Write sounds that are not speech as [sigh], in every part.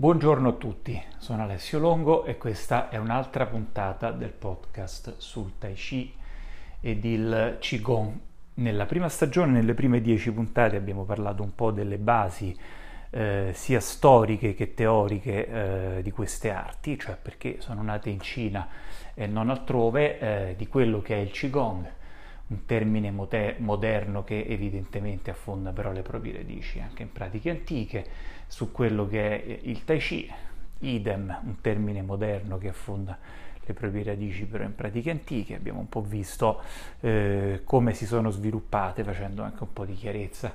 Buongiorno a tutti, sono Alessio Longo e questa è un'altra puntata del podcast sul Tai Chi ed il Qigong. Nella prima stagione, nelle prime dieci puntate, abbiamo parlato un po' delle basi eh, sia storiche che teoriche eh, di queste arti, cioè perché sono nate in Cina e non altrove, eh, di quello che è il Qigong, un termine moderno che evidentemente affonda però le proprie radici anche in pratiche antiche, su quello che è il Tai Chi, idem, un termine moderno che affonda le proprie radici però in pratiche antiche, abbiamo un po' visto eh, come si sono sviluppate facendo anche un po' di chiarezza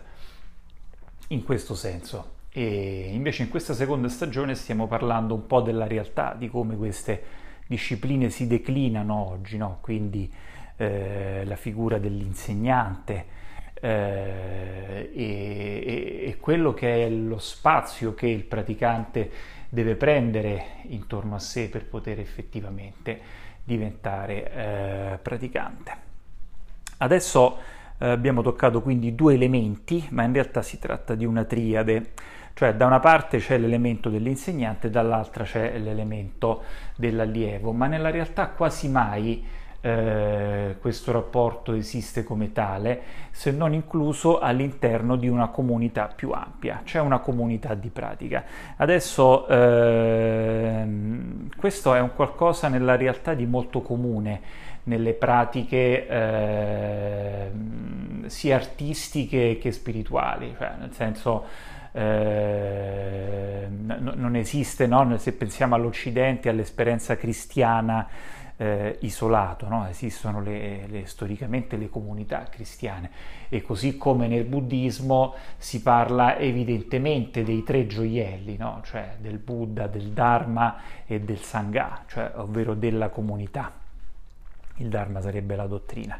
in questo senso. E invece in questa seconda stagione stiamo parlando un po' della realtà, di come queste discipline si declinano oggi, no? quindi eh, la figura dell'insegnante eh, e, e, quello che è lo spazio che il praticante deve prendere intorno a sé per poter effettivamente diventare eh, praticante. Adesso eh, abbiamo toccato quindi due elementi, ma in realtà si tratta di una triade. Cioè da una parte c'è l'elemento dell'insegnante, dall'altra c'è l'elemento dell'allievo, ma nella realtà quasi mai eh, questo rapporto esiste come tale, se non incluso all'interno di una comunità più ampia, cioè una comunità di pratica. Adesso eh, questo è un qualcosa nella realtà di molto comune nelle pratiche eh, sia artistiche che spirituali, cioè nel senso eh, n- non esiste, no? se pensiamo all'Occidente, all'esperienza cristiana eh, isolato, no? esistono le, le, storicamente le comunità cristiane e così come nel buddismo si parla evidentemente dei tre gioielli, no? cioè del Buddha, del Dharma e del Sangha, cioè, ovvero della comunità. Il Dharma sarebbe la dottrina.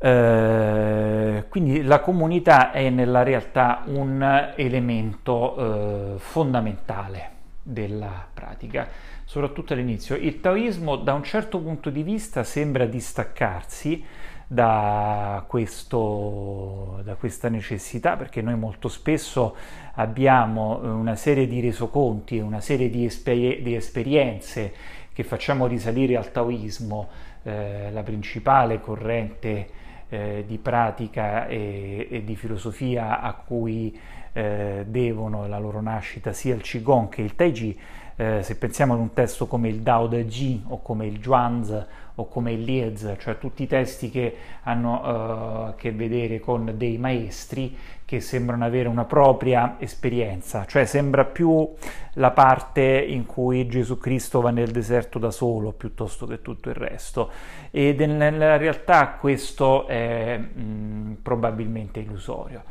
Eh, quindi la comunità è nella realtà un elemento eh, fondamentale della pratica, soprattutto all'inizio. Il taoismo da un certo punto di vista sembra distaccarsi da, questo, da questa necessità, perché noi molto spesso abbiamo una serie di resoconti, una serie di, esper- di esperienze che facciamo risalire al taoismo, eh, la principale corrente eh, di pratica e, e, di filosofia a cui eh, devono la loro nascita sia il Qigong che il Tai Chi, eh, se pensiamo ad un testo come il Dao De Ji o come il Zhuanzi o come il Liez, cioè tutti i testi che hanno uh, a che vedere con dei maestri che sembrano avere una propria esperienza, cioè sembra più la parte in cui Gesù Cristo va nel deserto da solo piuttosto che tutto il resto. Ed nella realtà questo è mh, probabilmente illusorio,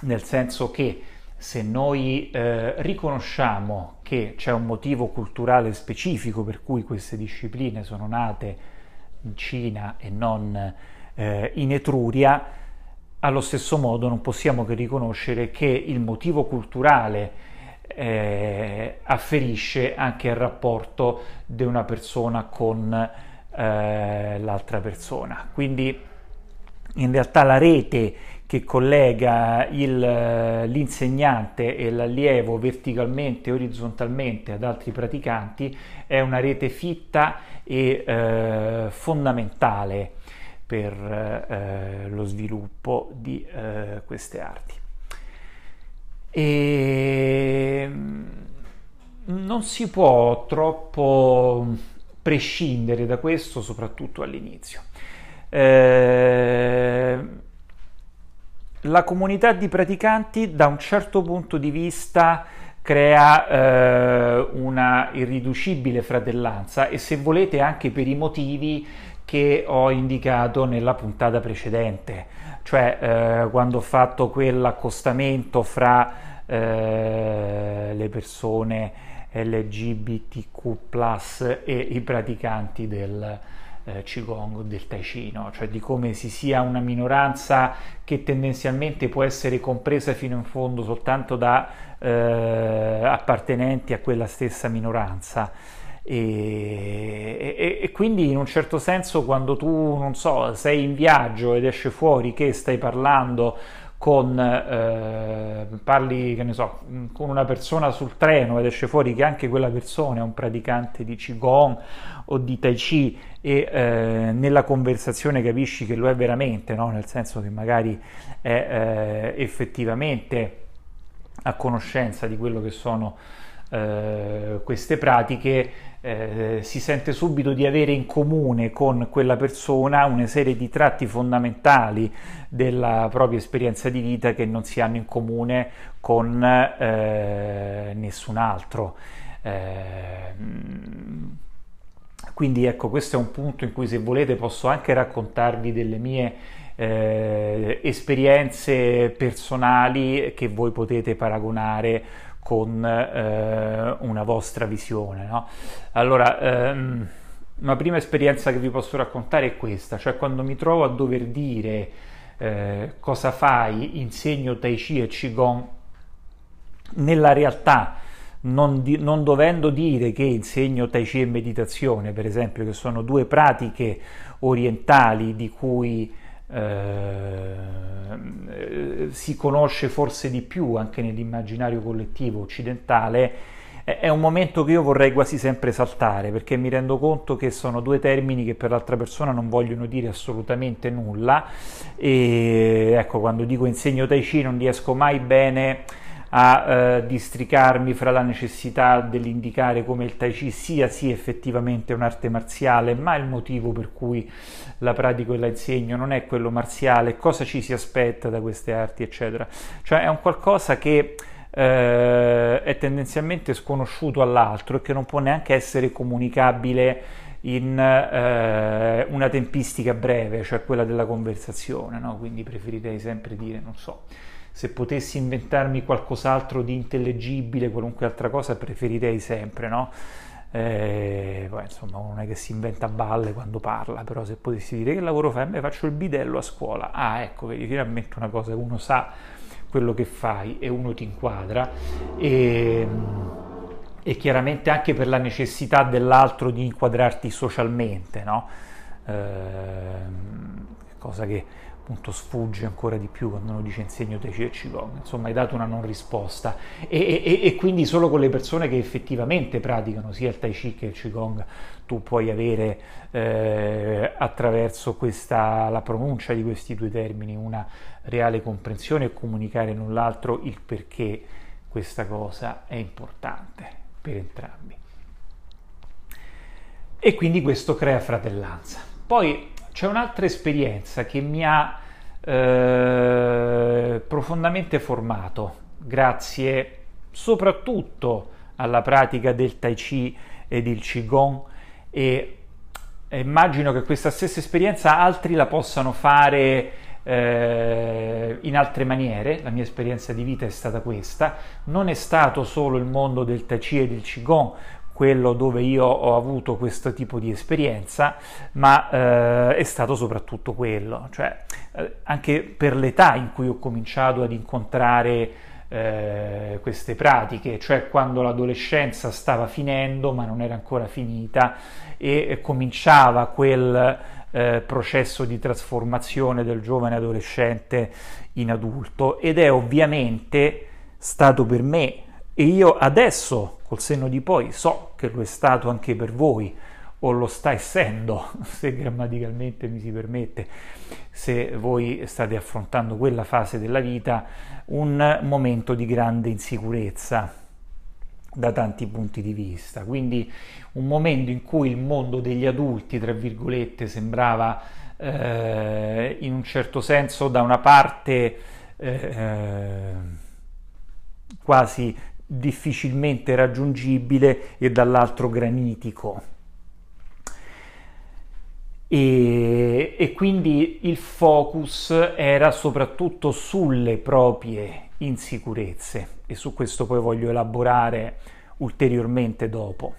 nel senso che se noi eh, riconosciamo che c'è un motivo culturale specifico per cui queste discipline sono nate in Cina e non eh, in Etruria, allo stesso modo non possiamo che riconoscere che il motivo culturale eh, afferisce anche al rapporto di una persona con eh, l'altra persona. Quindi in realtà la rete che collega il, l'insegnante e l'allievo verticalmente e orizzontalmente ad altri praticanti è una rete fitta e eh, fondamentale per eh, lo sviluppo di eh, queste arti. E mm, non si può troppo prescindere da questo, soprattutto all'inizio. Eh, la comunità di praticanti da un certo punto di vista crea eh, una irriducibile fratellanza e se volete anche per i motivi che ho indicato nella puntata precedente, cioè eh, quando ho fatto quell'accostamento fra eh, le persone LGBTQ e i praticanti del, eh, Qigong del Tai Chi, no? cioè di come si sia una minoranza che tendenzialmente può essere compresa fino in fondo soltanto da eh, appartenenti a quella stessa minoranza. E, e, e, quindi in un certo senso quando tu, non so, sei in viaggio ed esce fuori che stai parlando con, eh, parli, che ne so, con una persona sul treno ed esce fuori che anche quella persona è un praticante di Qigong o di Tai Chi e eh, nella conversazione capisci che lo è veramente, no? nel senso che magari è eh, effettivamente a conoscenza di quello che sono eh, queste pratiche, eh, si sente subito di avere in comune con quella persona una serie di tratti fondamentali della propria esperienza di vita che non si hanno in comune con eh, nessun altro. Eh, quindi ecco, questo è un punto in cui se volete posso anche raccontarvi delle mie eh, esperienze personali che voi potete paragonare con eh, una vostra visione. No? Allora, ehm, una prima esperienza che vi posso raccontare è questa, cioè quando mi trovo a dover dire eh, cosa fai, insegno Tai Chi e Qigong, nella realtà non, di, non, dovendo dire che insegno Tai Chi e meditazione, per esempio, che sono due pratiche orientali di cui eh, si conosce forse di più anche nell'immaginario collettivo occidentale, è un momento che io vorrei quasi sempre saltare perché mi rendo conto che sono due termini che per l'altra persona non vogliono dire assolutamente nulla. E ecco quando dico insegno Tai Chi non riesco mai bene a eh, districarmi fra la necessità dell'indicare come il Tai Chi sia sì effettivamente un'arte marziale, ma il motivo per cui la pratico e la insegno non è quello marziale, cosa ci si aspetta da queste arti, eccetera. Cioè è un qualcosa che eh, è tendenzialmente sconosciuto all'altro e che non può neanche essere comunicabile in eh, una tempistica breve, cioè quella della conversazione, no? quindi preferirei sempre dire, non so, se potessi inventarmi qualcos'altro di intellegibile, qualunque altra cosa, preferirei sempre, no? Eh, poi, insomma, non è che si inventa balle quando parla, però se potessi dire che lavoro fai, me faccio il bidello a scuola. Ah, ecco, vedi, finalmente una cosa, uno sa quello che fai e uno ti inquadra e, e chiaramente anche per la necessità dell'altro di inquadrarti socialmente, no? Eh, cosa che appunto sfugge ancora di più quando uno dice insegno Tai Chi Qigong, insomma hai dato una non risposta e, e, e, quindi solo con le persone che effettivamente praticano sia il Tai Chi che il Qigong tu puoi avere eh, attraverso questa, la pronuncia di questi due termini una reale comprensione e comunicare null'altro il perché questa cosa è importante per entrambi. E quindi questo crea fratellanza. Poi c'è un'altra esperienza che mi ha eh, profondamente formato, grazie soprattutto alla pratica del Tai Chi e del Qigong e immagino che questa stessa esperienza altri la possano fare eh, in altre maniere, la mia esperienza di vita è stata questa, non è stato solo il mondo del Tai Chi e del Qigong, quello dove io ho avuto questo tipo di esperienza, ma eh, è stato soprattutto quello, cioè eh, anche per l'età in cui ho cominciato ad incontrare eh, queste pratiche, cioè quando l'adolescenza stava finendo ma non era ancora finita e cominciava quel eh, processo di trasformazione del giovane adolescente in adulto. Ed è ovviamente stato per me e io adesso col senno di poi so che lo è stato anche per voi o lo sta essendo, [laughs] se grammaticalmente mi si permette, se voi state affrontando quella fase della vita, un momento di grande insicurezza da tanti punti di vista. Quindi un momento in cui il mondo degli adulti, tra virgolette, sembrava eh, in un certo senso da una parte eh, quasi difficilmente raggiungibile e dall'altro granitico. E, e, quindi il focus era soprattutto sulle proprie insicurezze e su questo poi voglio elaborare ulteriormente dopo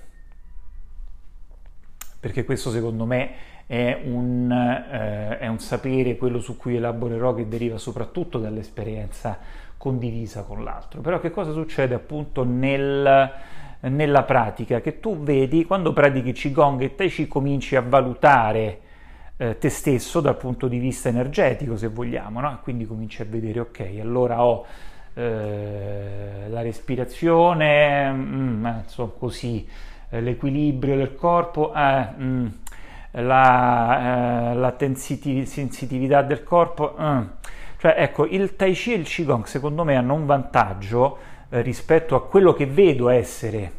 perché questo secondo me è un, eh, è un sapere, quello su cui elaborerò, che deriva soprattutto dall'esperienza condivisa con l'altro. Però che cosa succede appunto nel, nella pratica? Che tu vedi quando pratichi Qigong e Tai Chi cominci a valutare eh, te stesso dal punto di vista energetico, se vogliamo, no? quindi cominci a vedere, ok, allora ho eh, la respirazione, mm, insomma, così, eh, l'equilibrio del corpo, eh, mm, la, eh, la sensitività del corpo. Mm. Cioè, ecco, il Tai Chi e il Qigong secondo me hanno un vantaggio eh, rispetto a quello che vedo essere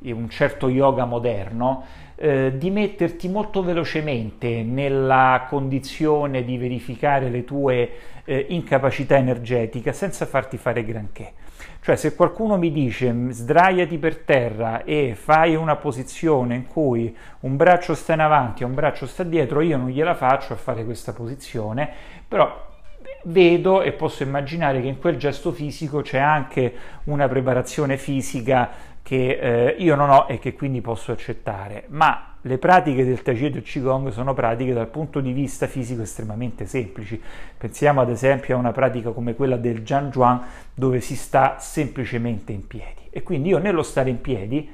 un certo yoga moderno, eh, di metterti molto velocemente nella condizione di verificare le tue eh, incapacità energetiche senza farti fare granché. Cioè se qualcuno mi dice sdraiati per terra e fai una posizione in cui un braccio sta in avanti e un braccio sta dietro, io non gliela faccio a fare questa posizione, però vedo e posso immaginare che in quel gesto fisico c'è anche una preparazione fisica che eh, io non ho e che quindi posso accettare, ma le pratiche del Tai Chi e del Qigong sono pratiche dal punto di vista fisico estremamente semplici. Pensiamo ad esempio a una pratica come quella del Jian Zhuang dove si sta semplicemente in piedi e quindi io nello stare in piedi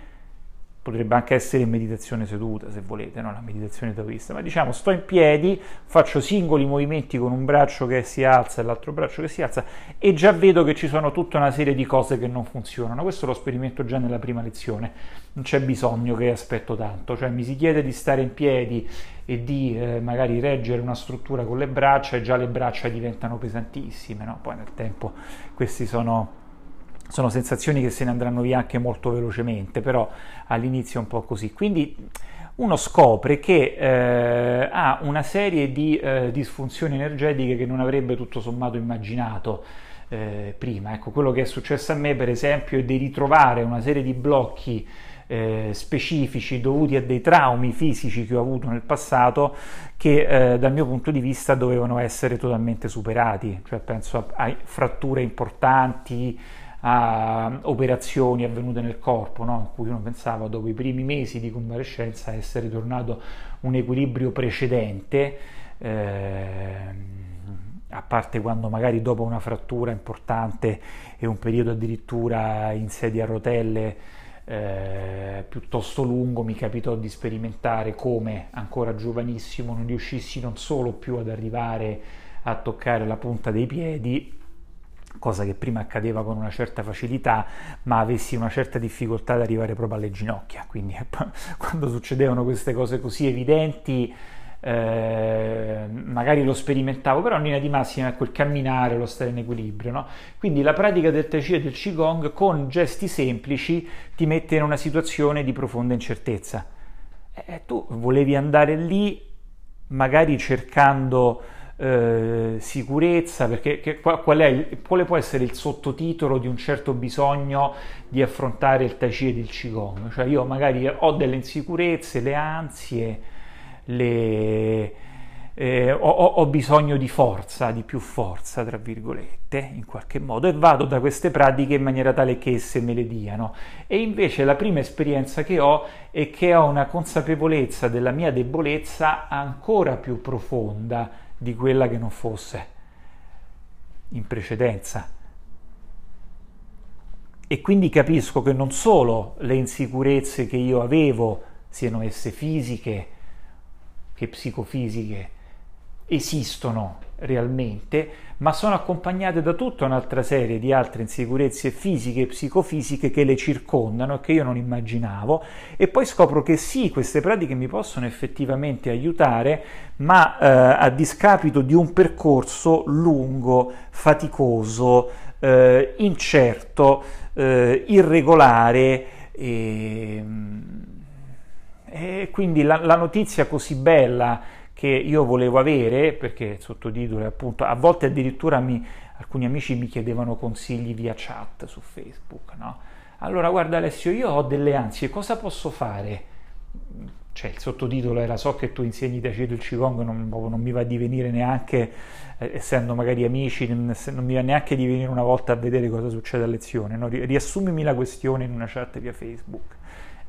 potrebbe anche essere in meditazione seduta se volete, no? la meditazione taoista, ma diciamo sto in piedi, faccio singoli movimenti con un braccio che si alza e l'altro braccio che si alza e già vedo che ci sono tutta una serie di cose che non funzionano, questo lo sperimento già nella prima lezione, non c'è bisogno che aspetto tanto, cioè mi si chiede di stare in piedi e di eh, magari reggere una struttura con le braccia e già le braccia diventano pesantissime, no? poi nel tempo questi sono sono sensazioni che se ne andranno via anche molto velocemente, però all'inizio è un po' così. Quindi uno scopre che eh, ha una serie di eh, disfunzioni energetiche che non avrebbe tutto sommato immaginato eh, prima. Ecco, quello che è successo a me, per esempio, è di ritrovare una serie di blocchi eh, specifici dovuti a dei traumi fisici che ho avuto nel passato che eh, dal mio punto di vista dovevano essere totalmente superati, cioè penso a, a fratture importanti, a operazioni avvenute nel corpo, no? in cui uno pensava dopo i primi mesi di convalescenza essere tornato un equilibrio precedente, eh, a parte quando magari dopo una frattura importante e un periodo addirittura in sedia a rotelle eh, piuttosto lungo mi capitò di sperimentare come ancora giovanissimo non riuscissi non solo più ad arrivare a toccare la punta dei piedi, cosa che prima accadeva con una certa facilità, ma avessi una certa difficoltà ad arrivare proprio alle ginocchia. Quindi [laughs] quando succedevano queste cose così evidenti, eh, magari lo sperimentavo, però in linea di massima è quel camminare, lo stare in equilibrio. No? Quindi la pratica del Tai Chi e del Qigong con gesti semplici ti mette in una situazione di profonda incertezza. Eh, tu volevi andare lì magari cercando eh, sicurezza, perché che, qual è, quale può essere il sottotitolo di un certo bisogno di affrontare il Tai Chi ed il Qigong? Cioè io magari ho delle insicurezze, le ansie, le, eh, ho, ho, bisogno di forza, di più forza, tra virgolette, in qualche modo, e vado da queste pratiche in maniera tale che esse me le diano. E invece la prima esperienza che ho è che ho una consapevolezza della mia debolezza ancora più profonda di quella che non fosse in precedenza. E quindi capisco che non solo le insicurezze che io avevo, siano esse fisiche che psicofisiche, esistono realmente, ma sono accompagnate da tutta un'altra serie di altre insicurezze fisiche e psicofisiche che le circondano e che io non immaginavo. E poi scopro che sì, queste pratiche mi possono effettivamente aiutare, ma eh, a discapito di un percorso lungo, faticoso, eh, incerto, eh, irregolare e, e quindi la, la notizia così bella che io volevo avere, perché sottotitolo appunto, a volte addirittura mi, alcuni amici mi chiedevano consigli via chat su Facebook, no? Allora guarda Alessio, io ho delle ansie, cosa posso fare? Cioè il sottotitolo era so che tu insegni da Cedo il Qigong, non, non, mi va di venire neanche, eh, essendo magari amici, non, non, mi va neanche di venire una volta a vedere cosa succede a lezione, no? riassumimi la questione in una chat via Facebook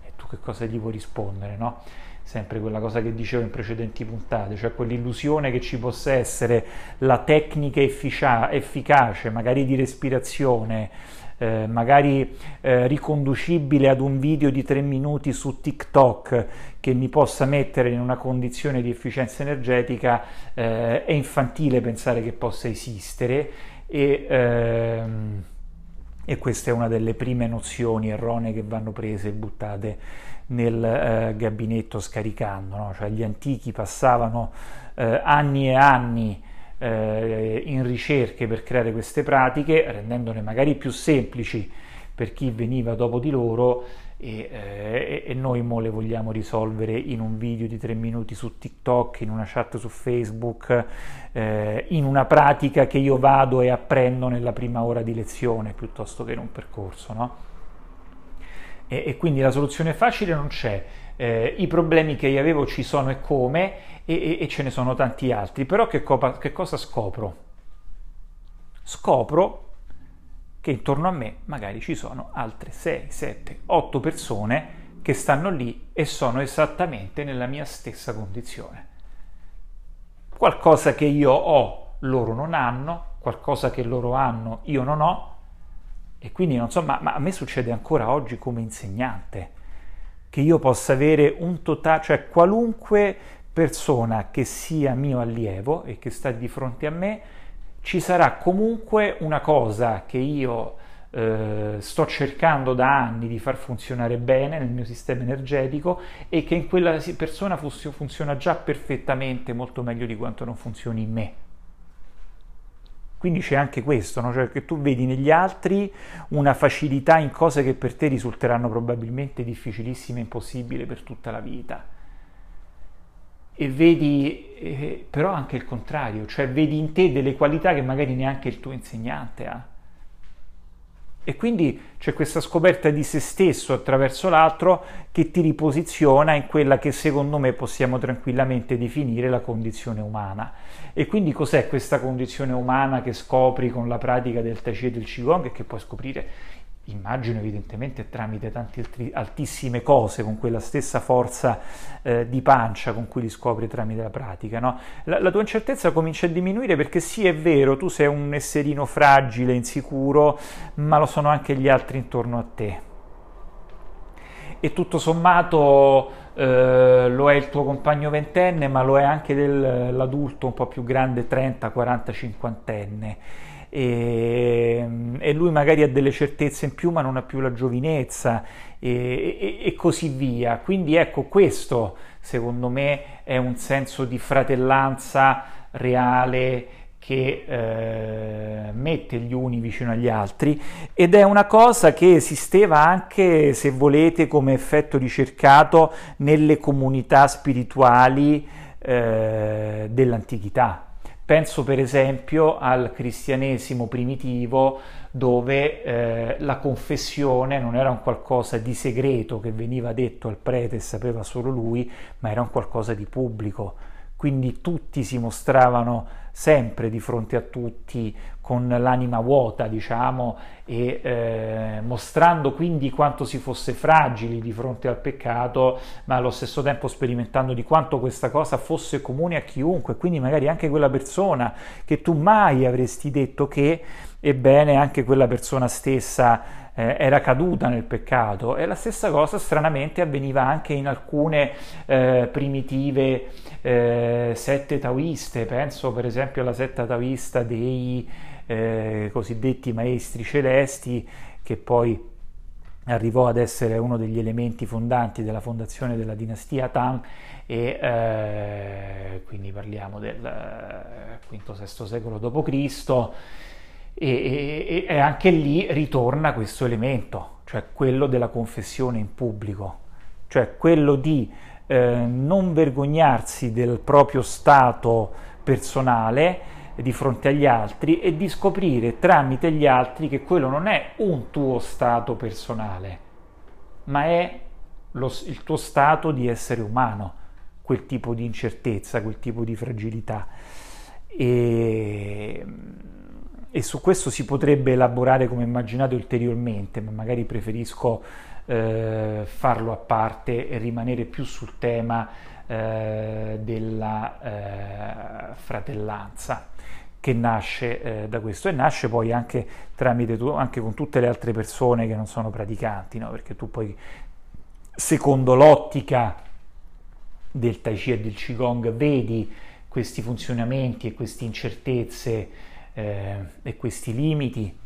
e tu che cosa gli puoi rispondere, no? Sempre quella cosa che dicevo in precedenti puntate, cioè quell'illusione che ci possa essere la tecnica efficia- efficace, magari di respirazione, eh, magari eh, riconducibile ad un video di tre minuti su TikTok che mi possa mettere in una condizione di efficienza energetica, eh, è infantile pensare che possa esistere e, ehm, e questa è una delle prime nozioni erronee che vanno prese e buttate nel eh, gabinetto scaricando, no? cioè gli antichi passavano eh, anni e anni eh, in ricerche per creare queste pratiche, rendendole magari più semplici per chi veniva dopo di loro e, eh, e, noi mo le vogliamo risolvere in un video di tre minuti su TikTok, in una chat su Facebook, eh, in una pratica che io vado e apprendo nella prima ora di lezione piuttosto che in un percorso, no? E, e quindi la soluzione facile non c'è, eh, i problemi che io avevo ci sono e come e, e ce ne sono tanti altri, però che, co- che cosa scopro? Scopro che intorno a me magari ci sono altre 6, 7, 8 persone che stanno lì e sono esattamente nella mia stessa condizione. Qualcosa che io ho, loro non hanno, qualcosa che loro hanno, io non ho, e quindi non so, ma, ma, a me succede ancora oggi come insegnante, che io possa avere un totale, cioè qualunque persona che sia mio allievo e che sta di fronte a me, ci sarà comunque una cosa che io eh, sto cercando da anni di far funzionare bene nel mio sistema energetico e che in quella persona funziona già perfettamente, molto meglio di quanto non funzioni in me. Quindi c'è anche questo, no? cioè che tu vedi negli altri una facilità in cose che per te risulteranno probabilmente difficilissime e impossibili per tutta la vita. E vedi eh, però anche il contrario, cioè vedi in te delle qualità che magari neanche il tuo insegnante ha. E quindi c'è questa scoperta di se stesso attraverso l'altro che ti riposiziona in quella che secondo me possiamo tranquillamente definire la condizione umana. E quindi cos'è questa condizione umana che scopri con la pratica del Tai Chi e del Qigong e che puoi scoprire immagino evidentemente tramite tante altissime cose, con quella stessa forza eh, di pancia con cui li scopri tramite la pratica. No? La, la, tua incertezza comincia a diminuire perché sì, è vero, tu sei un esserino fragile, insicuro, ma lo sono anche gli altri intorno a te. E tutto sommato eh, lo è il tuo compagno ventenne, ma lo è anche dell'adulto un po' più grande, 30, 40, 50enne e, e, lui magari ha delle certezze in più ma non ha più la giovinezza e, e, e così via. Quindi ecco questo secondo me è un senso di fratellanza reale che eh, mette gli uni vicino agli altri ed è una cosa che esisteva anche, se volete, come effetto ricercato nelle comunità spirituali eh, dell'antichità. Penso per esempio al cristianesimo primitivo dove eh, la confessione non era un qualcosa di segreto che veniva detto al prete e sapeva solo lui, ma era un qualcosa di pubblico. Quindi tutti si mostravano sempre di fronte a tutti con l'anima vuota, diciamo, e eh, mostrando quindi quanto si fosse fragili di fronte al peccato, ma allo stesso tempo sperimentando di quanto questa cosa fosse comune a chiunque, quindi magari anche quella persona che tu mai avresti detto che, ebbene, anche quella persona stessa eh, era caduta nel peccato e la stessa cosa stranamente avveniva anche in alcune eh, primitive eh, sette taoiste, penso per esempio alla setta taoista dei eh, cosiddetti maestri celesti che poi arrivò ad essere uno degli elementi fondanti della fondazione della dinastia Tang e eh, quindi parliamo del V-VI secolo d.C. E, e, e, anche lì ritorna questo elemento, cioè quello della confessione in pubblico, cioè quello di eh, non vergognarsi del proprio stato personale di fronte agli altri e di scoprire tramite gli altri che quello non è un tuo stato personale, ma è lo, il tuo stato di essere umano, quel tipo di incertezza, quel tipo di fragilità. E, e su questo si potrebbe elaborare come immaginato ulteriormente, ma magari preferisco eh, farlo a parte e rimanere più sul tema eh, della eh, fratellanza che nasce eh, da questo e nasce poi anche tramite tu, anche con tutte le altre persone che non sono praticanti, no? perché tu poi secondo l'ottica del Tai Chi e del Qigong vedi questi funzionamenti e queste incertezze eh, e questi limiti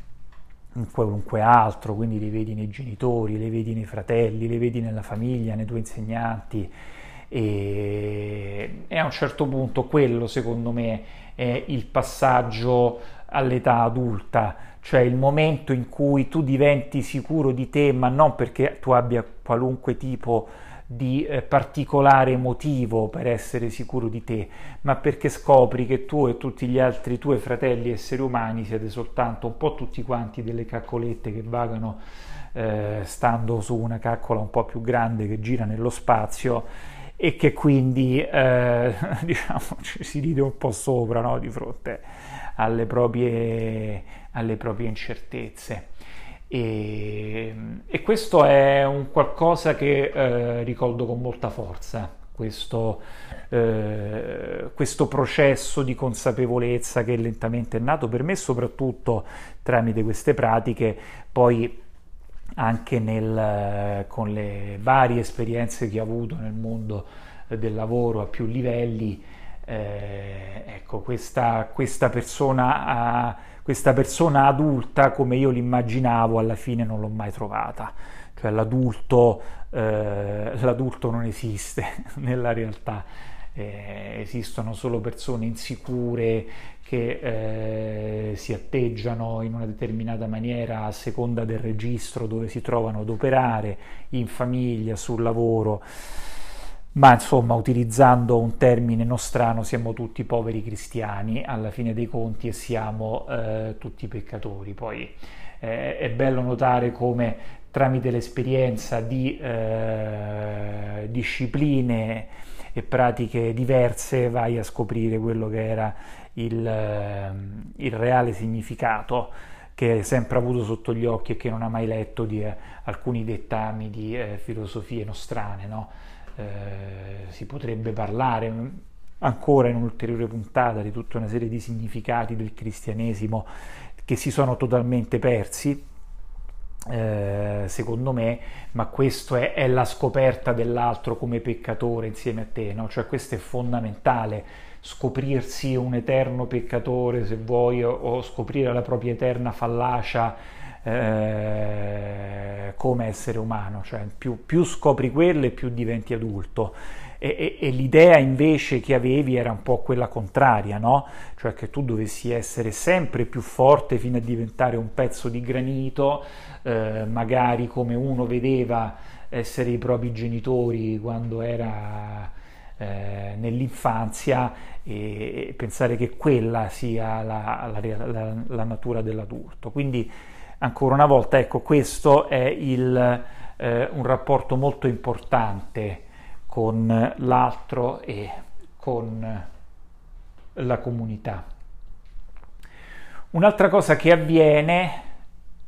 in qualunque altro, quindi li vedi nei genitori, li vedi nei fratelli, li vedi nella famiglia, nei tuoi insegnanti e, e a un certo punto quello secondo me è il passaggio all'età adulta, cioè il momento in cui tu diventi sicuro di te, ma non perché tu abbia qualunque tipo di eh, particolare motivo per essere sicuro di te, ma perché scopri che tu e tutti gli altri tuoi fratelli esseri umani siete soltanto un po' tutti quanti delle caccolette che vagano eh, stando su una caccola un po' più grande che gira nello spazio e che quindi eh, [laughs] diciamo, ci si ride un po' sopra no? di fronte alle proprie, alle proprie incertezze. E, e, questo è un qualcosa che eh, ricordo con molta forza, questo, eh, questo, processo di consapevolezza che lentamente è nato per me, soprattutto tramite queste pratiche, poi anche nel, con le varie esperienze che ho avuto nel mondo del lavoro a più livelli, eh, ecco, questa, questa, persona, questa persona adulta come io l'immaginavo alla fine non l'ho mai trovata, cioè l'adulto, eh, l'adulto non esiste [laughs] nella realtà. Eh, esistono solo persone insicure che eh, si atteggiano in una determinata maniera a seconda del registro dove si trovano ad operare, in famiglia, sul lavoro, ma insomma utilizzando un termine nostrano siamo tutti poveri cristiani alla fine dei conti e siamo eh, tutti peccatori. Poi eh, è bello notare come tramite l'esperienza di eh, discipline e pratiche diverse vai a scoprire quello che era il, ehm, il reale significato che hai sempre avuto sotto gli occhi e che non ha mai letto di eh, alcuni dettami di eh, filosofie nostrane. No? Eh, si potrebbe parlare ancora in un'ulteriore puntata di tutta una serie di significati del cristianesimo che si sono totalmente persi, eh, secondo me, ma questo è, è, la scoperta dell'altro come peccatore insieme a te, no? cioè questo è fondamentale scoprirsi un eterno peccatore, se vuoi, o scoprire la propria eterna fallacia eh, come essere umano, cioè più, più, scopri e più diventi adulto. E, e, e, l'idea invece che avevi era un po' quella contraria, no? Cioè che tu dovessi essere sempre più forte fino a diventare un pezzo di granito, eh, magari come uno vedeva essere i propri genitori quando era eh, nell'infanzia e pensare che quella sia la, la, la, la, natura dell'adulto. Quindi ancora una volta, ecco, questo è il, eh, un rapporto molto importante con l'altro e con la comunità. Un'altra cosa che avviene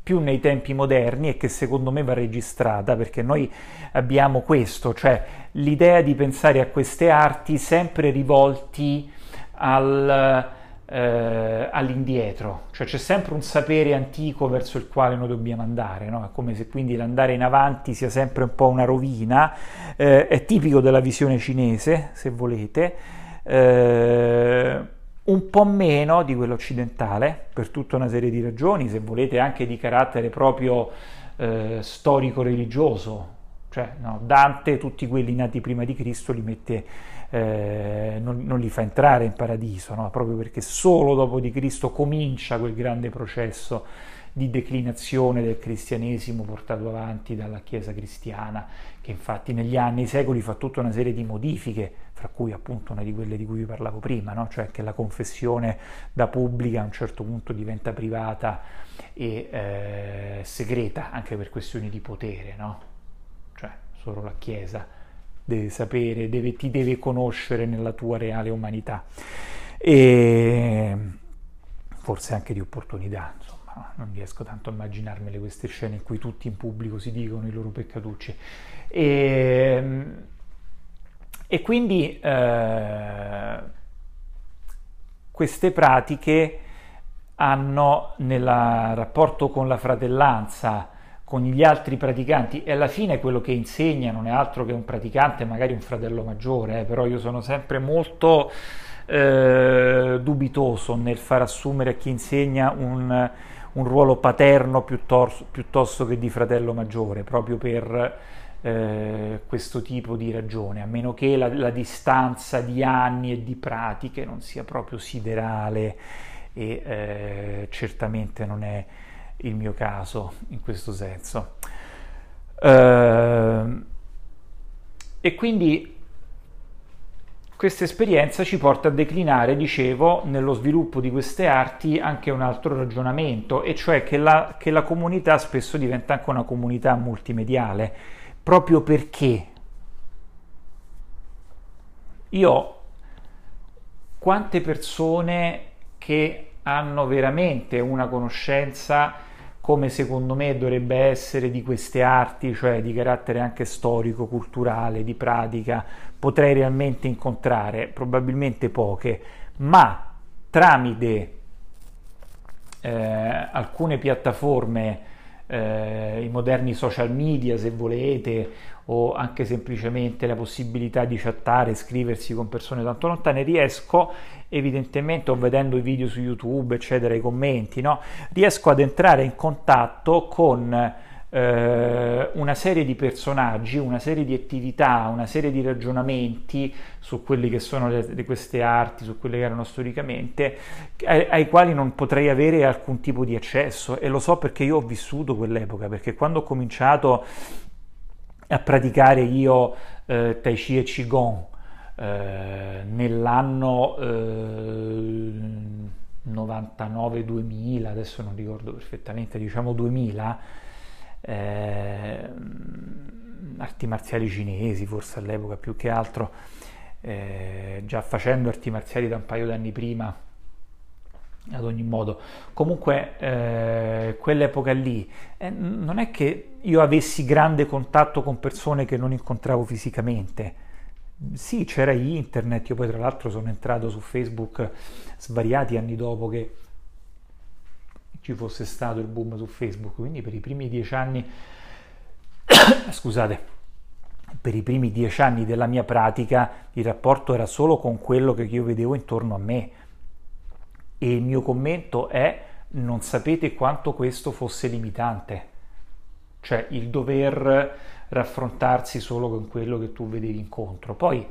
più nei tempi moderni e che secondo me va registrata perché noi abbiamo questo, cioè l'idea di pensare a queste arti sempre rivolti al, eh, all'indietro, cioè c'è sempre un sapere antico verso il quale noi dobbiamo andare, no? è come se quindi l'andare in avanti sia sempre un po' una rovina, eh, è tipico della visione cinese, se volete. Eh, un po' meno di quello occidentale, per tutta una serie di ragioni, se volete anche di carattere proprio eh, storico-religioso. Cioè, no, Dante, tutti quelli nati prima di Cristo, li mette, eh, non, non, li fa entrare in paradiso, no? proprio perché solo dopo di Cristo comincia quel grande processo di declinazione del cristianesimo portato avanti dalla Chiesa cristiana, che infatti negli anni e secoli fa tutta una serie di modifiche, fra cui appunto una di quelle di cui vi parlavo prima, no? cioè che la confessione da pubblica a un certo punto diventa privata e eh, segreta anche per questioni di potere, no? cioè solo la Chiesa deve sapere, deve, ti deve conoscere nella tua reale umanità e forse anche di opportunità, insomma non riesco tanto a immaginarmele queste scene in cui tutti in pubblico si dicono i loro peccatucci. E, e quindi eh, queste pratiche hanno nel rapporto con la fratellanza, con gli altri praticanti e alla fine quello che insegna non è altro che un praticante, magari un fratello maggiore, eh, però io sono sempre molto eh, dubitoso nel far assumere a chi insegna un, un ruolo paterno piuttosto, piuttosto, che di fratello maggiore, proprio per eh, questo tipo di ragione, a meno che la, la distanza di anni e di pratiche non sia proprio siderale e eh, certamente non è il mio caso in questo senso. Uh, e quindi questa esperienza ci porta a declinare, dicevo, nello sviluppo di queste arti anche un altro ragionamento, e cioè che la, che la comunità spesso diventa anche una comunità multimediale, proprio perché io quante persone che hanno veramente una conoscenza come secondo me dovrebbe essere di queste arti, cioè di carattere anche storico, culturale, di pratica, potrei realmente incontrare? Probabilmente poche, ma tramite eh, alcune piattaforme, eh, i moderni social media se volete, o anche semplicemente la possibilità di chattare, scriversi con persone tanto lontane, riesco evidentemente o vedendo i video su YouTube, eccetera, i commenti, no? riesco ad entrare in contatto con eh, una serie di personaggi, una serie di attività, una serie di ragionamenti su quelle che sono le, le, queste arti, su quelle che erano storicamente, ai, ai quali non potrei avere alcun tipo di accesso e lo so perché io ho vissuto quell'epoca, perché quando ho cominciato a praticare io eh, Tai Chi e Qigong eh, nell'anno eh, 99-2000, adesso non ricordo perfettamente, diciamo 2000, eh, arti marziali cinesi forse all'epoca più che altro, eh, già facendo arti marziali da un paio d'anni prima ad ogni modo. Comunque, eh, quell'epoca lì eh, non è che io avessi grande contatto con persone che non incontravo fisicamente. Sì, c'era internet, io poi tra l'altro sono entrato su Facebook svariati anni dopo che ci fosse stato il boom su Facebook, quindi per i primi dieci anni, [coughs] scusate, per i primi dieci anni della mia pratica il rapporto era solo con quello che io vedevo intorno a me e il mio commento è non sapete quanto questo fosse limitante, cioè il dover raffrontarsi solo con quello che tu vedevi incontro. Poi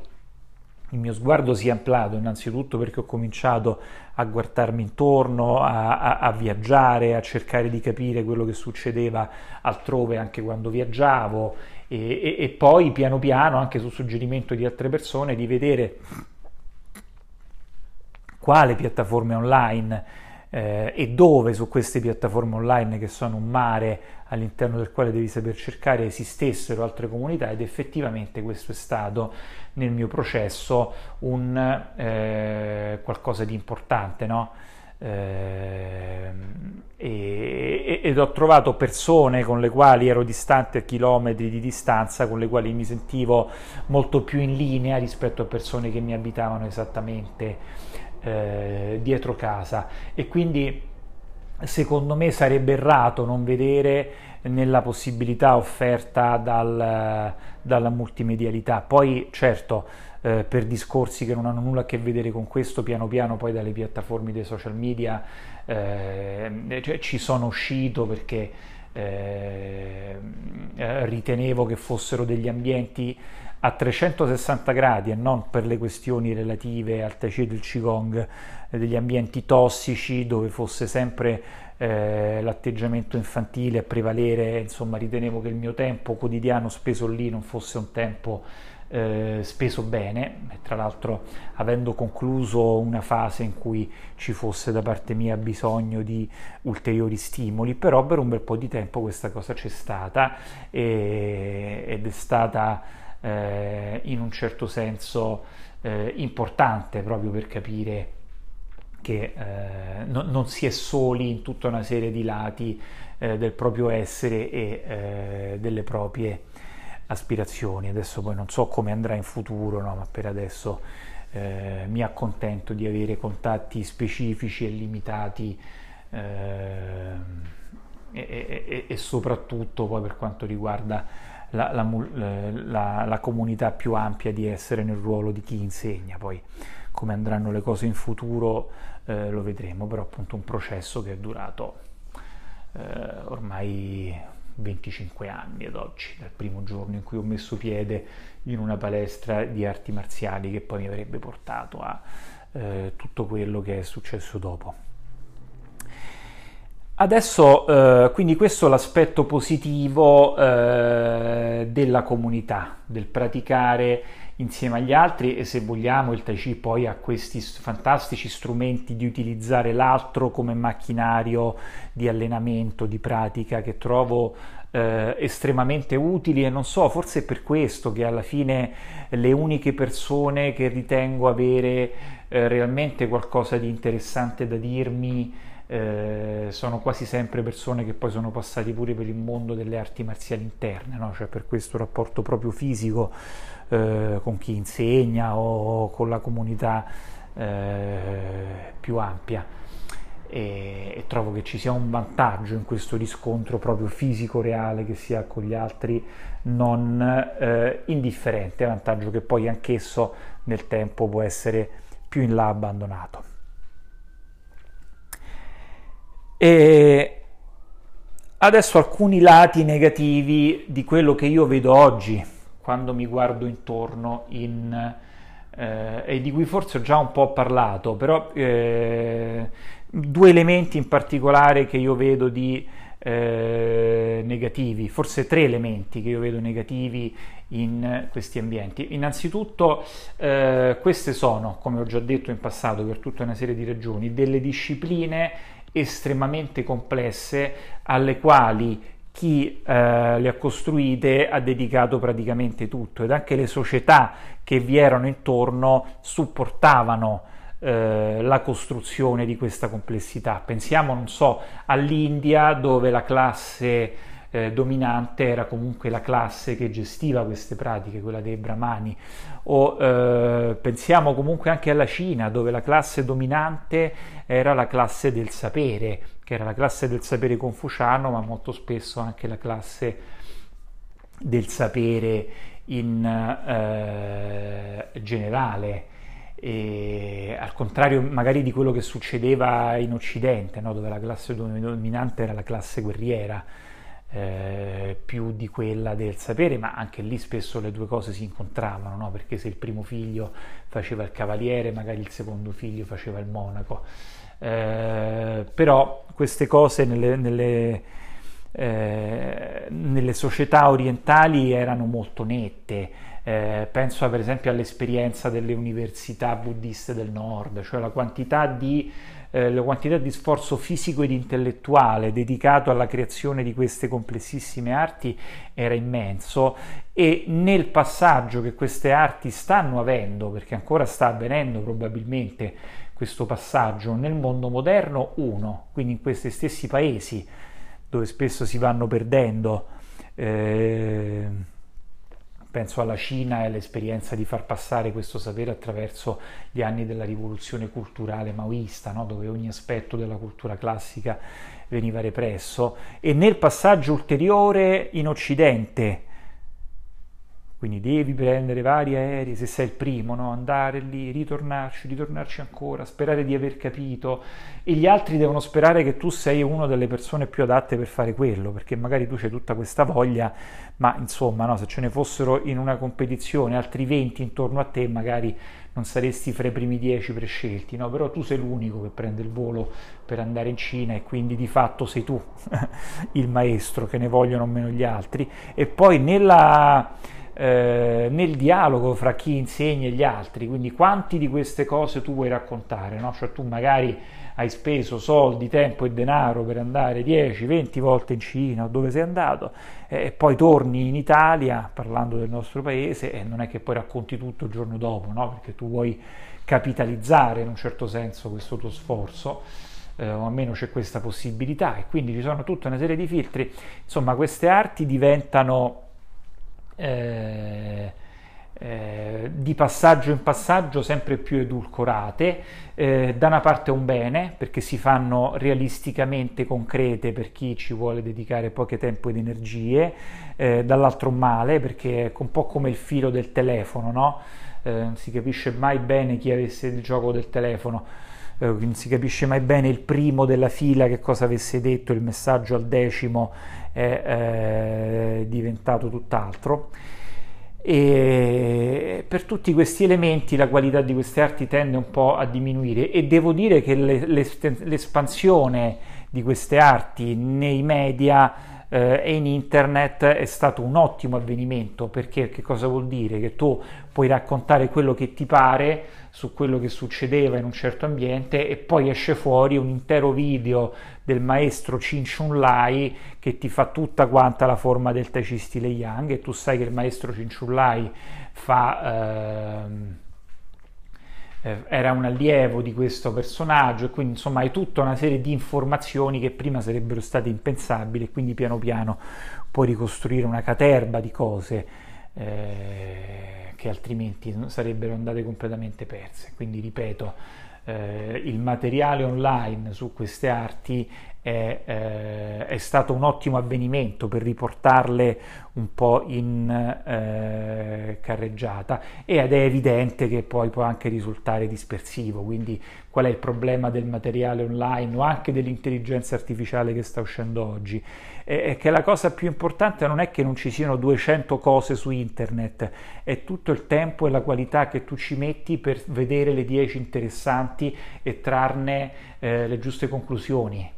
il mio sguardo si è ampliato innanzitutto perché ho cominciato a guardarmi intorno, a, a, a, viaggiare, a cercare di capire quello che succedeva altrove anche quando viaggiavo e, e, e poi piano piano, anche su suggerimento di altre persone, di vedere quale piattaforme online eh, e dove su queste piattaforme online che sono un mare all'interno del quale devi saper cercare esistessero altre comunità ed effettivamente questo è stato nel mio processo un eh, qualcosa di importante no? eh, e, ed ho trovato persone con le quali ero distante a chilometri di distanza con le quali mi sentivo molto più in linea rispetto a persone che mi abitavano esattamente eh, dietro casa e quindi secondo me sarebbe errato non vedere nella possibilità offerta dal, dalla multimedialità. Poi certo eh, per discorsi che non hanno nulla a che vedere con questo, piano piano poi dalle piattaforme dei social media eh, cioè, ci sono uscito perché eh, ritenevo che fossero degli ambienti a 360 gradi e non per le questioni relative al Chi del Qigong, eh, degli ambienti tossici dove fosse sempre eh, l'atteggiamento infantile a prevalere, insomma ritenevo che il mio tempo quotidiano speso lì non fosse un tempo eh, speso bene, e tra l'altro avendo concluso una fase in cui ci fosse da parte mia bisogno di ulteriori stimoli, però per un bel po' di tempo questa cosa c'è stata e, ed è stata eh, in un certo senso eh, importante proprio per capire che eh, no, non si è soli in tutta una serie di lati eh, del proprio essere e eh, delle proprie aspirazioni. Adesso poi non so come andrà in futuro, no? ma per adesso eh, mi accontento di avere contatti specifici e limitati eh, e, e, e, soprattutto poi per quanto riguarda la, la, la, la, comunità più ampia di essere nel ruolo di chi insegna. Poi come andranno le cose in futuro eh, lo vedremo, però appunto un processo che è durato eh, ormai 25 anni ad oggi, dal primo giorno in cui ho messo piede in una palestra di arti marziali che poi mi avrebbe portato a eh, tutto quello che è successo dopo. Adesso, eh, quindi questo è l'aspetto positivo eh, della comunità, del praticare insieme agli altri e se vogliamo il Tai Chi poi ha questi fantastici strumenti di utilizzare l'altro come macchinario di allenamento, di pratica che trovo eh, estremamente utili e non so, forse è per questo che alla fine le uniche persone che ritengo avere eh, realmente qualcosa di interessante da dirmi eh, sono quasi sempre persone che poi sono passati pure per il mondo delle arti marziali interne, no? cioè per questo rapporto proprio fisico eh, con chi insegna o con la comunità eh, più ampia. E, e, trovo che ci sia un vantaggio in questo riscontro proprio fisico reale che si ha con gli altri non eh, indifferente, vantaggio che poi anch'esso nel tempo può essere più in là abbandonato. E adesso alcuni lati negativi di quello che io vedo oggi quando mi guardo intorno in, eh, e di cui forse ho già un po' parlato, però eh, due elementi in particolare che io vedo di eh, negativi, forse tre elementi che io vedo negativi in questi ambienti. Innanzitutto eh, queste sono, come ho già detto in passato per tutta una serie di ragioni, delle discipline estremamente complesse alle quali chi eh, le ha costruite ha dedicato praticamente tutto ed anche le società che vi erano intorno supportavano eh, la costruzione di questa complessità. Pensiamo, non so, all'India dove la classe eh, dominante era comunque la classe che gestiva queste pratiche, quella dei brahmani, o eh, pensiamo comunque anche alla Cina dove la classe dominante era la classe del sapere, che era la classe del sapere confuciano, ma molto spesso anche la classe del sapere in eh, generale. E, al contrario magari di quello che succedeva in Occidente, no? dove la classe dominante era la classe guerriera, eh, più di quella del sapere, ma anche lì spesso le due cose si incontravano, no? perché se il primo figlio faceva il cavaliere, magari il secondo figlio faceva il monaco. Eh, però queste cose nelle, nelle, eh, nelle, società orientali erano molto nette. Eh, penso per esempio all'esperienza delle università buddiste del nord, cioè la quantità di eh, la quantità di sforzo fisico ed intellettuale dedicato alla creazione di queste complessissime arti era immenso e nel passaggio che queste arti stanno avendo, perché ancora sta avvenendo probabilmente questo passaggio nel mondo moderno, uno, quindi in questi stessi paesi dove spesso si vanno perdendo. Eh, penso alla Cina e all'esperienza di far passare questo sapere attraverso gli anni della rivoluzione culturale maoista, no? dove ogni aspetto della cultura classica veniva represso, e nel passaggio ulteriore in Occidente, quindi devi prendere vari aerei se sei il primo, no? andare lì, ritornarci, ritornarci ancora, sperare di aver capito e gli altri devono sperare che tu sei una delle persone più adatte per fare quello, perché magari tu c'hai tutta questa voglia, ma insomma no? se ce ne fossero in una competizione altri 20 intorno a te magari non saresti fra i primi 10 prescelti, no? però tu sei l'unico che prende il volo per andare in Cina e quindi di fatto sei tu [laughs] il maestro, che ne vogliono meno gli altri. E poi nella eh, nel dialogo fra chi insegna e gli altri, quindi quanti di queste cose tu vuoi raccontare, no? cioè tu magari hai speso soldi, tempo e denaro per andare 10-20 volte in Cina o dove sei andato eh, e poi torni in Italia parlando del nostro paese e non è che poi racconti tutto il giorno dopo, no? perché tu vuoi capitalizzare in un certo senso questo tuo sforzo. Eh, o almeno c'è questa possibilità e quindi ci sono tutta una serie di filtri. Insomma, queste arti diventano eh, eh, di passaggio in passaggio sempre più edulcorate, eh, da una parte un bene perché si fanno realisticamente concrete per chi ci vuole dedicare poco tempo ed energie, eh, dall'altro un male perché è un po' come il filo del telefono, no? eh, non si capisce mai bene chi avesse il gioco del telefono eh, non si capisce mai bene il primo della fila che cosa avesse detto, il messaggio al decimo è eh, diventato tutt'altro. E per tutti questi elementi la qualità di queste arti tende un po' a diminuire e devo dire che l'espansione di queste arti nei media eh, e in internet è stato un ottimo avvenimento perché che cosa vuol dire? Che tu puoi raccontare quello che ti pare su quello che succedeva in un certo ambiente e poi esce fuori un intero video del maestro Chin Chun Lai che ti fa tutta quanta la forma del Tai Chi stile Yang e tu sai che il maestro Chin Chun Lai fa... Ehm, eh, era un allievo di questo personaggio e quindi insomma hai tutta una serie di informazioni che prima sarebbero state impensabili e quindi piano piano puoi ricostruire una caterba di cose eh, che altrimenti sarebbero andate completamente perse. Quindi ripeto, eh, il materiale online su queste arti è, eh, è, stato un ottimo avvenimento per riportarle un po' in eh, carreggiata ed è evidente che poi può anche risultare dispersivo, quindi qual è il problema del materiale online o anche dell'intelligenza artificiale che sta uscendo oggi? È che la cosa più importante non è che non ci siano 200 cose su internet, è tutto il tempo e la qualità che tu ci metti per vedere le 10 interessanti e trarne eh, le giuste conclusioni.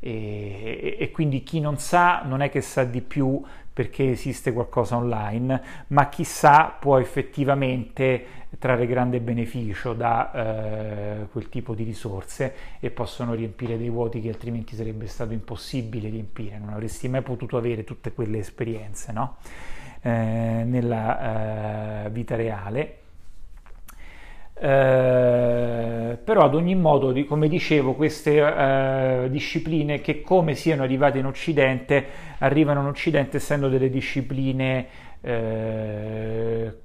E, e, quindi chi non sa non è che sa di più perché esiste qualcosa online, ma chi sa può effettivamente trarre grande beneficio da eh, quel tipo di risorse e possono riempire dei vuoti che altrimenti sarebbe stato impossibile riempire, non avresti mai potuto avere tutte quelle esperienze no? eh, nella eh, vita reale. Eh, però ad ogni modo, come dicevo, queste eh, discipline che come siano arrivate in Occidente, arrivano in Occidente essendo delle discipline eh,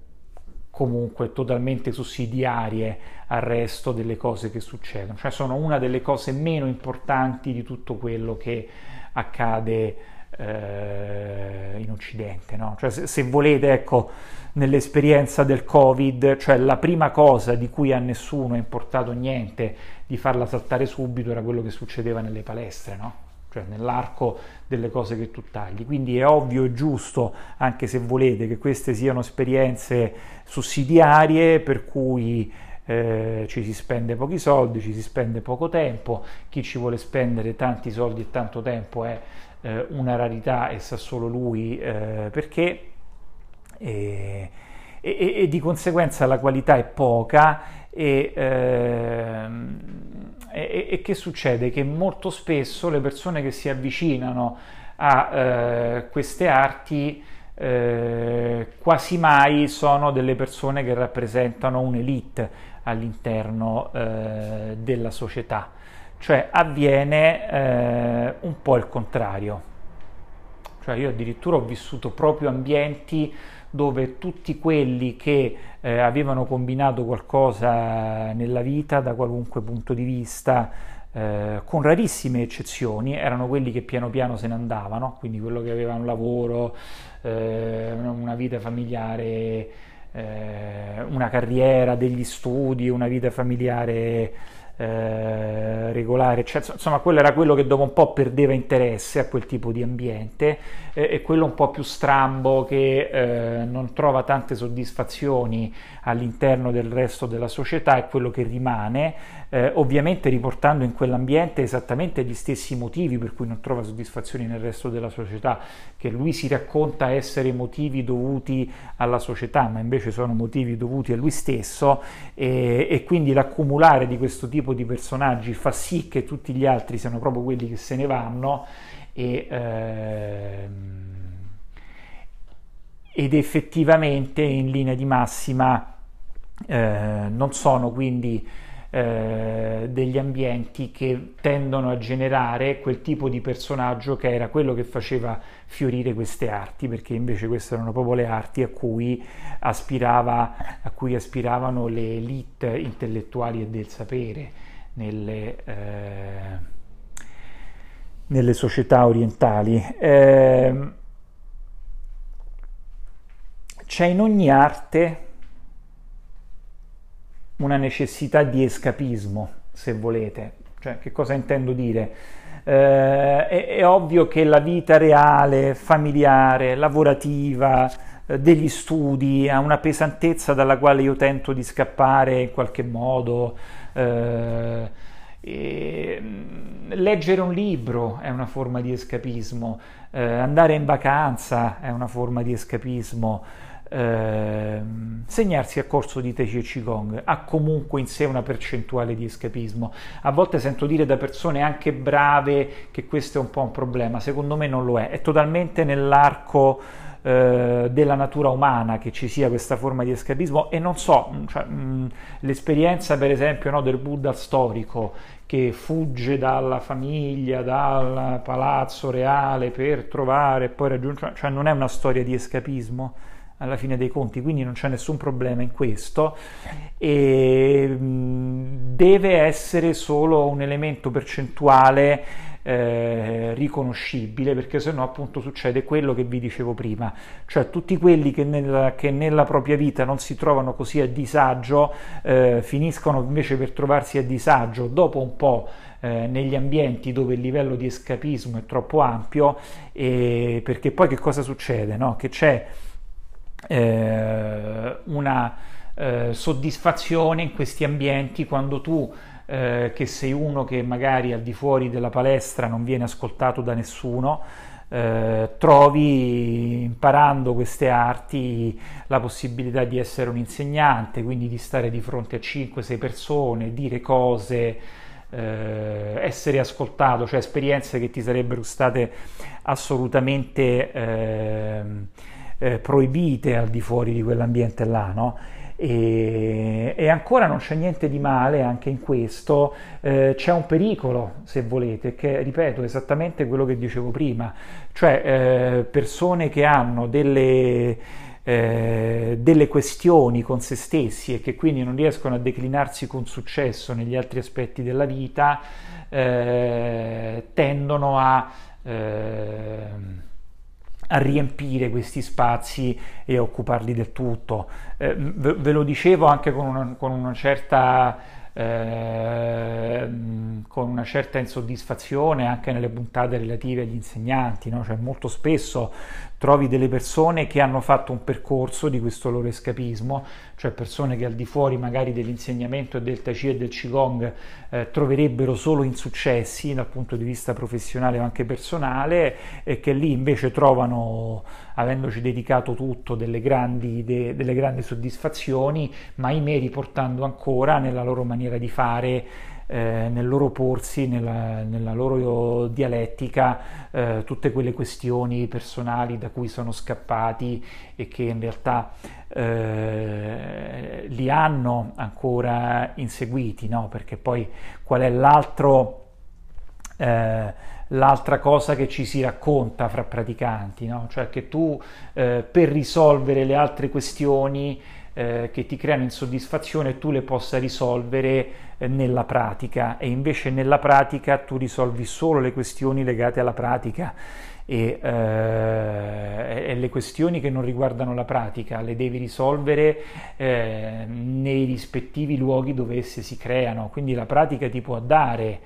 comunque totalmente sussidiarie al resto delle cose che succedono, cioè sono una delle cose meno importanti di tutto quello che accade eh, in Occidente. No? Cioè, se, se, volete, ecco, nell'esperienza del Covid, cioè la prima cosa di cui a nessuno è importato niente di farla saltare subito era quello che succedeva nelle palestre, no? cioè nell'arco delle cose che tu tagli. Quindi è ovvio e giusto, anche se volete, che queste siano esperienze sussidiarie per cui eh, ci si spende pochi soldi, ci si spende poco tempo, chi ci vuole spendere tanti soldi e tanto tempo è eh, una rarità e sa solo lui eh, perché e, e, e, di conseguenza la qualità è poca e, ehm, e, che succede? Che molto spesso le persone che si avvicinano a eh, queste arti eh, quasi mai sono delle persone che rappresentano un'elite all'interno eh, della società cioè avviene eh, un po' il contrario. Cioè io addirittura ho vissuto proprio ambienti dove tutti quelli che eh, avevano combinato qualcosa nella vita da qualunque punto di vista, eh, con rarissime eccezioni, erano quelli che piano piano se ne andavano, quindi quello che aveva un lavoro, eh, una vita familiare, eh, una carriera, degli studi, una vita familiare eh, regolare, cioè, insomma quello era quello che dopo un po' perdeva interesse a quel tipo di ambiente eh, e quello un po' più strambo che eh, non trova tante soddisfazioni all'interno del resto della società è quello che rimane, eh, ovviamente riportando in quell'ambiente esattamente gli stessi motivi per cui non trova soddisfazioni nel resto della società, che lui si racconta essere motivi dovuti alla società, ma invece sono motivi dovuti a lui stesso e, e quindi l'accumulare di questo tipo tipo di personaggi fa sì che tutti gli altri siano proprio quelli che se ne vanno e, ehm, ed effettivamente in linea di massima eh, non sono quindi eh, degli ambienti che tendono a generare quel tipo di personaggio che era quello che faceva fiorire queste arti, perché invece queste erano proprio le arti a cui, aspirava, a cui aspiravano le elite intellettuali e del sapere nelle, eh, nelle società orientali. Eh, c'è in ogni arte una necessità di escapismo, se volete. Cioè, che cosa intendo dire? Eh, è, è, ovvio che la vita reale, familiare, lavorativa, eh, degli studi ha una pesantezza dalla quale io tento di scappare in qualche modo. Eh, e, mm, leggere un libro è una forma di escapismo, eh, andare in vacanza è una forma di escapismo eh, segnarsi a corso di Tai Chi e Qigong. Ha comunque in sé una percentuale di escapismo. A volte sento dire da persone anche brave che questo è un po' un problema, secondo me non lo è, è totalmente nell'arco eh, della natura umana che ci sia questa forma di escapismo. E non so, cioè, mh, l'esperienza per esempio no, del Buddha storico che fugge dalla famiglia, dal palazzo reale per trovare e poi raggiungere, cioè non è una storia di escapismo alla fine dei conti, quindi non c'è nessun problema in questo e deve essere solo un elemento percentuale eh, riconoscibile perché sennò appunto succede quello che vi dicevo prima cioè tutti quelli che nella, che nella propria vita non si trovano così a disagio eh, finiscono invece per trovarsi a disagio dopo un po' eh, negli ambienti dove il livello di escapismo è troppo ampio perché poi che cosa succede? No? Che c'è eh, una eh, soddisfazione in questi ambienti quando tu eh, che sei uno che magari al di fuori della palestra non viene ascoltato da nessuno, eh, trovi imparando queste arti la possibilità di essere un insegnante, quindi di stare di fronte a 5-6 persone, dire cose, eh, essere ascoltato, cioè esperienze che ti sarebbero state assolutamente eh, eh, proibite al di fuori di quell'ambiente là, no? E, e, ancora non c'è niente di male anche in questo, eh, c'è un pericolo se volete, che ripeto esattamente quello che dicevo prima, cioè eh, persone che hanno delle, eh, delle questioni con se stessi e che quindi non riescono a declinarsi con successo negli altri aspetti della vita, eh, tendono a eh, a riempire questi spazi e occuparli del tutto. Eh, ve, ve, lo dicevo anche con una, con una certa eh, con una certa insoddisfazione anche nelle puntate relative agli insegnanti, no? cioè molto spesso trovi delle persone che hanno fatto un percorso di questo loro escapismo, cioè persone che al di fuori magari dell'insegnamento del Tai Chi e del Qigong eh, troverebbero solo insuccessi dal punto di vista professionale o anche personale e che lì invece trovano, avendoci dedicato tutto, delle grandi, de, delle grandi soddisfazioni, ma ahimè riportando ancora nella loro maniera di fare eh, nel loro porsi, nella, nella loro dialettica, eh, tutte quelle questioni personali da cui sono scappati e che in realtà eh, li hanno ancora inseguiti, no? perché poi qual è l'altro eh, l'altra cosa che ci si racconta fra praticanti, no? cioè che tu eh, per risolvere le altre questioni eh, che ti creano insoddisfazione tu le possa risolvere eh, nella pratica. E invece nella pratica tu risolvi solo le questioni legate alla pratica. E, eh, e le questioni che non riguardano la pratica le devi risolvere eh, nei rispettivi luoghi dove esse si creano, quindi la pratica ti può dare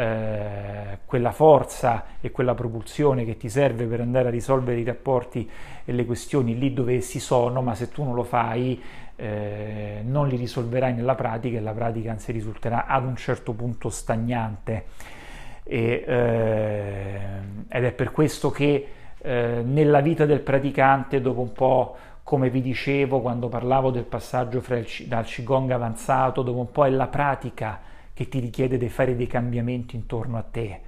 eh, quella forza e quella propulsione che ti serve per andare a risolvere i rapporti e le questioni lì dove essi sono, ma se tu non lo fai eh, non li risolverai nella pratica e la pratica anzi risulterà ad un certo punto stagnante. E, eh, ed è per questo che eh, nella vita del praticante, dopo un po', come vi dicevo quando parlavo del passaggio il, dal Qigong avanzato, dopo un po' è la pratica che ti richiede di fare dei cambiamenti intorno a te.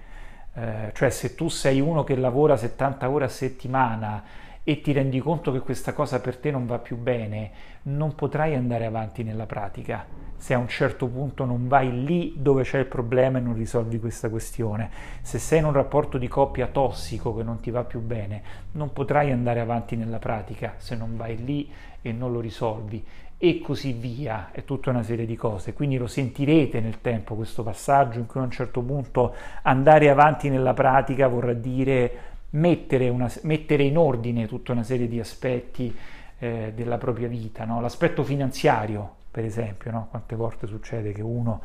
Eh, cioè se tu sei uno che lavora 70 ore a settimana e ti rendi conto che questa cosa per te non va più bene, non potrai andare avanti nella pratica se a un certo punto non vai lì dove c'è il problema e non risolvi questa questione. Se sei in un rapporto di coppia tossico che non ti va più bene, non potrai andare avanti nella pratica se non vai lì e non lo risolvi e così via, è tutta una serie di cose. Quindi lo sentirete nel tempo questo passaggio in cui a un certo punto andare avanti nella pratica vorrà dire mettere, una, mettere in ordine tutta una serie di aspetti eh, della propria vita, no? l'aspetto finanziario per esempio, no? quante volte succede che uno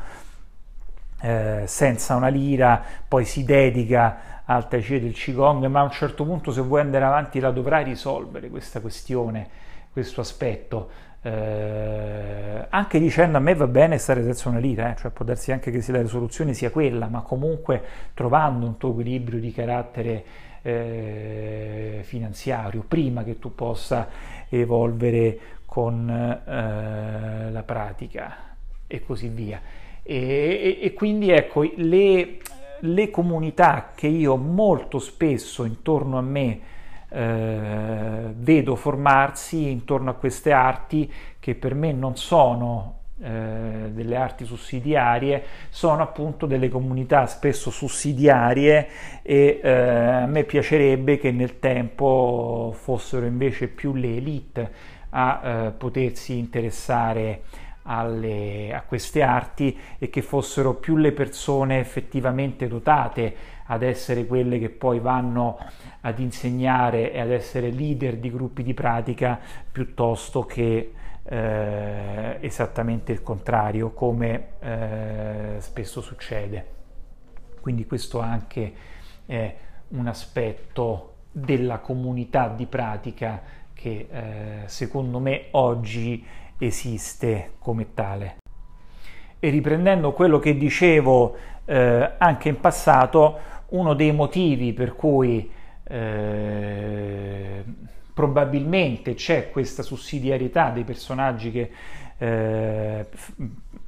eh, senza una lira poi si dedica al Tai Chi del Qigong, ma a un certo punto se vuoi andare avanti la dovrai risolvere questa questione, questo aspetto. Eh, anche dicendo a me va bene stare senza una lira, eh? cioè può darsi anche che la risoluzione sia quella, ma comunque trovando un tuo equilibrio di carattere eh, finanziario prima che tu possa evolvere con eh, la pratica e così via. E, e, e quindi ecco, le, le, comunità che io molto spesso intorno a me eh, vedo formarsi intorno a queste arti che per me non sono eh, delle arti sussidiarie sono appunto delle comunità spesso sussidiarie e eh, a me piacerebbe che nel tempo fossero invece più le elite a eh, potersi interessare alle, a queste arti e che fossero più le persone effettivamente dotate ad essere quelle che poi vanno ad insegnare e ad essere leader di gruppi di pratica piuttosto che eh, esattamente il contrario come eh, spesso succede. Quindi questo anche è un aspetto della comunità di pratica che eh, secondo me oggi esiste come tale. E riprendendo quello che dicevo eh, anche in passato, uno dei motivi per cui eh, probabilmente c'è questa sussidiarietà dei personaggi che eh, f-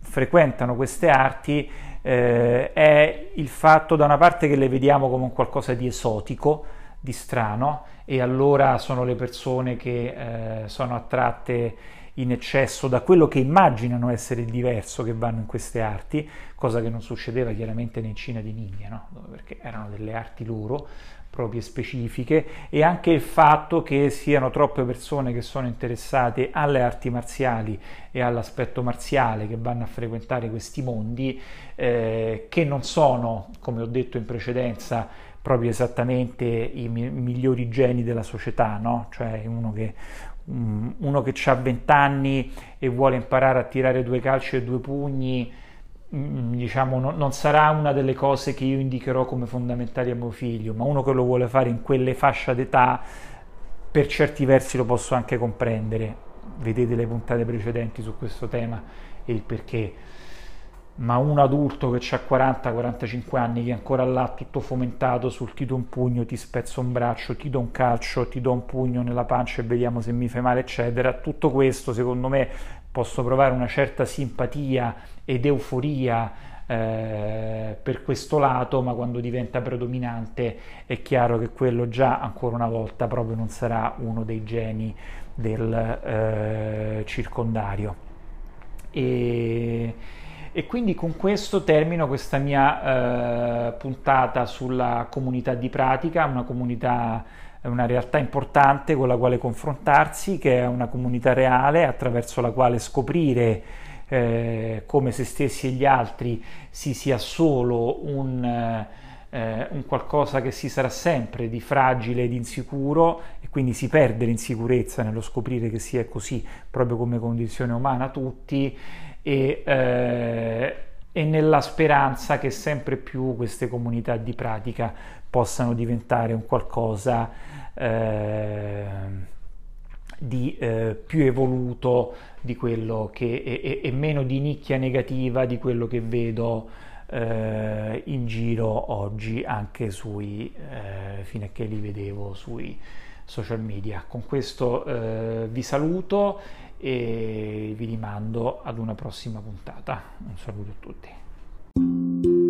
frequentano queste arti eh, è il fatto da una parte che le vediamo come un qualcosa di esotico, di strano e allora sono le persone che eh, sono attratte in eccesso da quello che immaginano essere il diverso che vanno in queste arti, cosa che non succedeva chiaramente nei Cina di India, no? perché erano delle arti loro proprie specifiche e anche il fatto che siano troppe persone che sono interessate alle arti marziali e all'aspetto marziale che vanno a frequentare questi mondi eh, che non sono, come ho detto in precedenza, proprio esattamente i migliori geni della società, no? cioè uno che, uno che ha 20 anni e vuole imparare a tirare due calci e due pugni, mm, diciamo, no, non sarà una delle cose che io indicherò come fondamentali a mio figlio, ma uno che lo vuole fare in quelle fasce d'età, per certi versi lo posso anche comprendere. Vedete le puntate precedenti su questo tema e il perché ma un adulto che ha 40-45 anni che è ancora là tutto fomentato sul ti do un pugno, ti spezzo un braccio, ti do un calcio, ti do un pugno nella pancia e vediamo se mi fai male, eccetera. Tutto questo, secondo me, posso provare una certa simpatia ed euforia eh, per questo lato, ma quando diventa predominante è chiaro che quello già ancora una volta proprio non sarà uno dei geni del eh, circondario. E e quindi con questo termino questa mia eh, puntata sulla comunità di pratica, una comunità, una realtà importante con la quale confrontarsi, che è una comunità reale attraverso la quale scoprire eh, come se stessi e gli altri si sia solo un, eh, un qualcosa che si sarà sempre di fragile e di insicuro e quindi si perde l'insicurezza nello scoprire che sia così proprio come condizione umana tutti e, eh, e nella speranza che sempre più queste comunità di pratica possano diventare un qualcosa eh, di eh, più evoluto di quello che e, meno di nicchia negativa di quello che vedo eh, in giro oggi anche sui eh, fino a che li vedevo sui social media. Con questo eh, vi saluto e vi rimando ad una prossima puntata. Un saluto a tutti.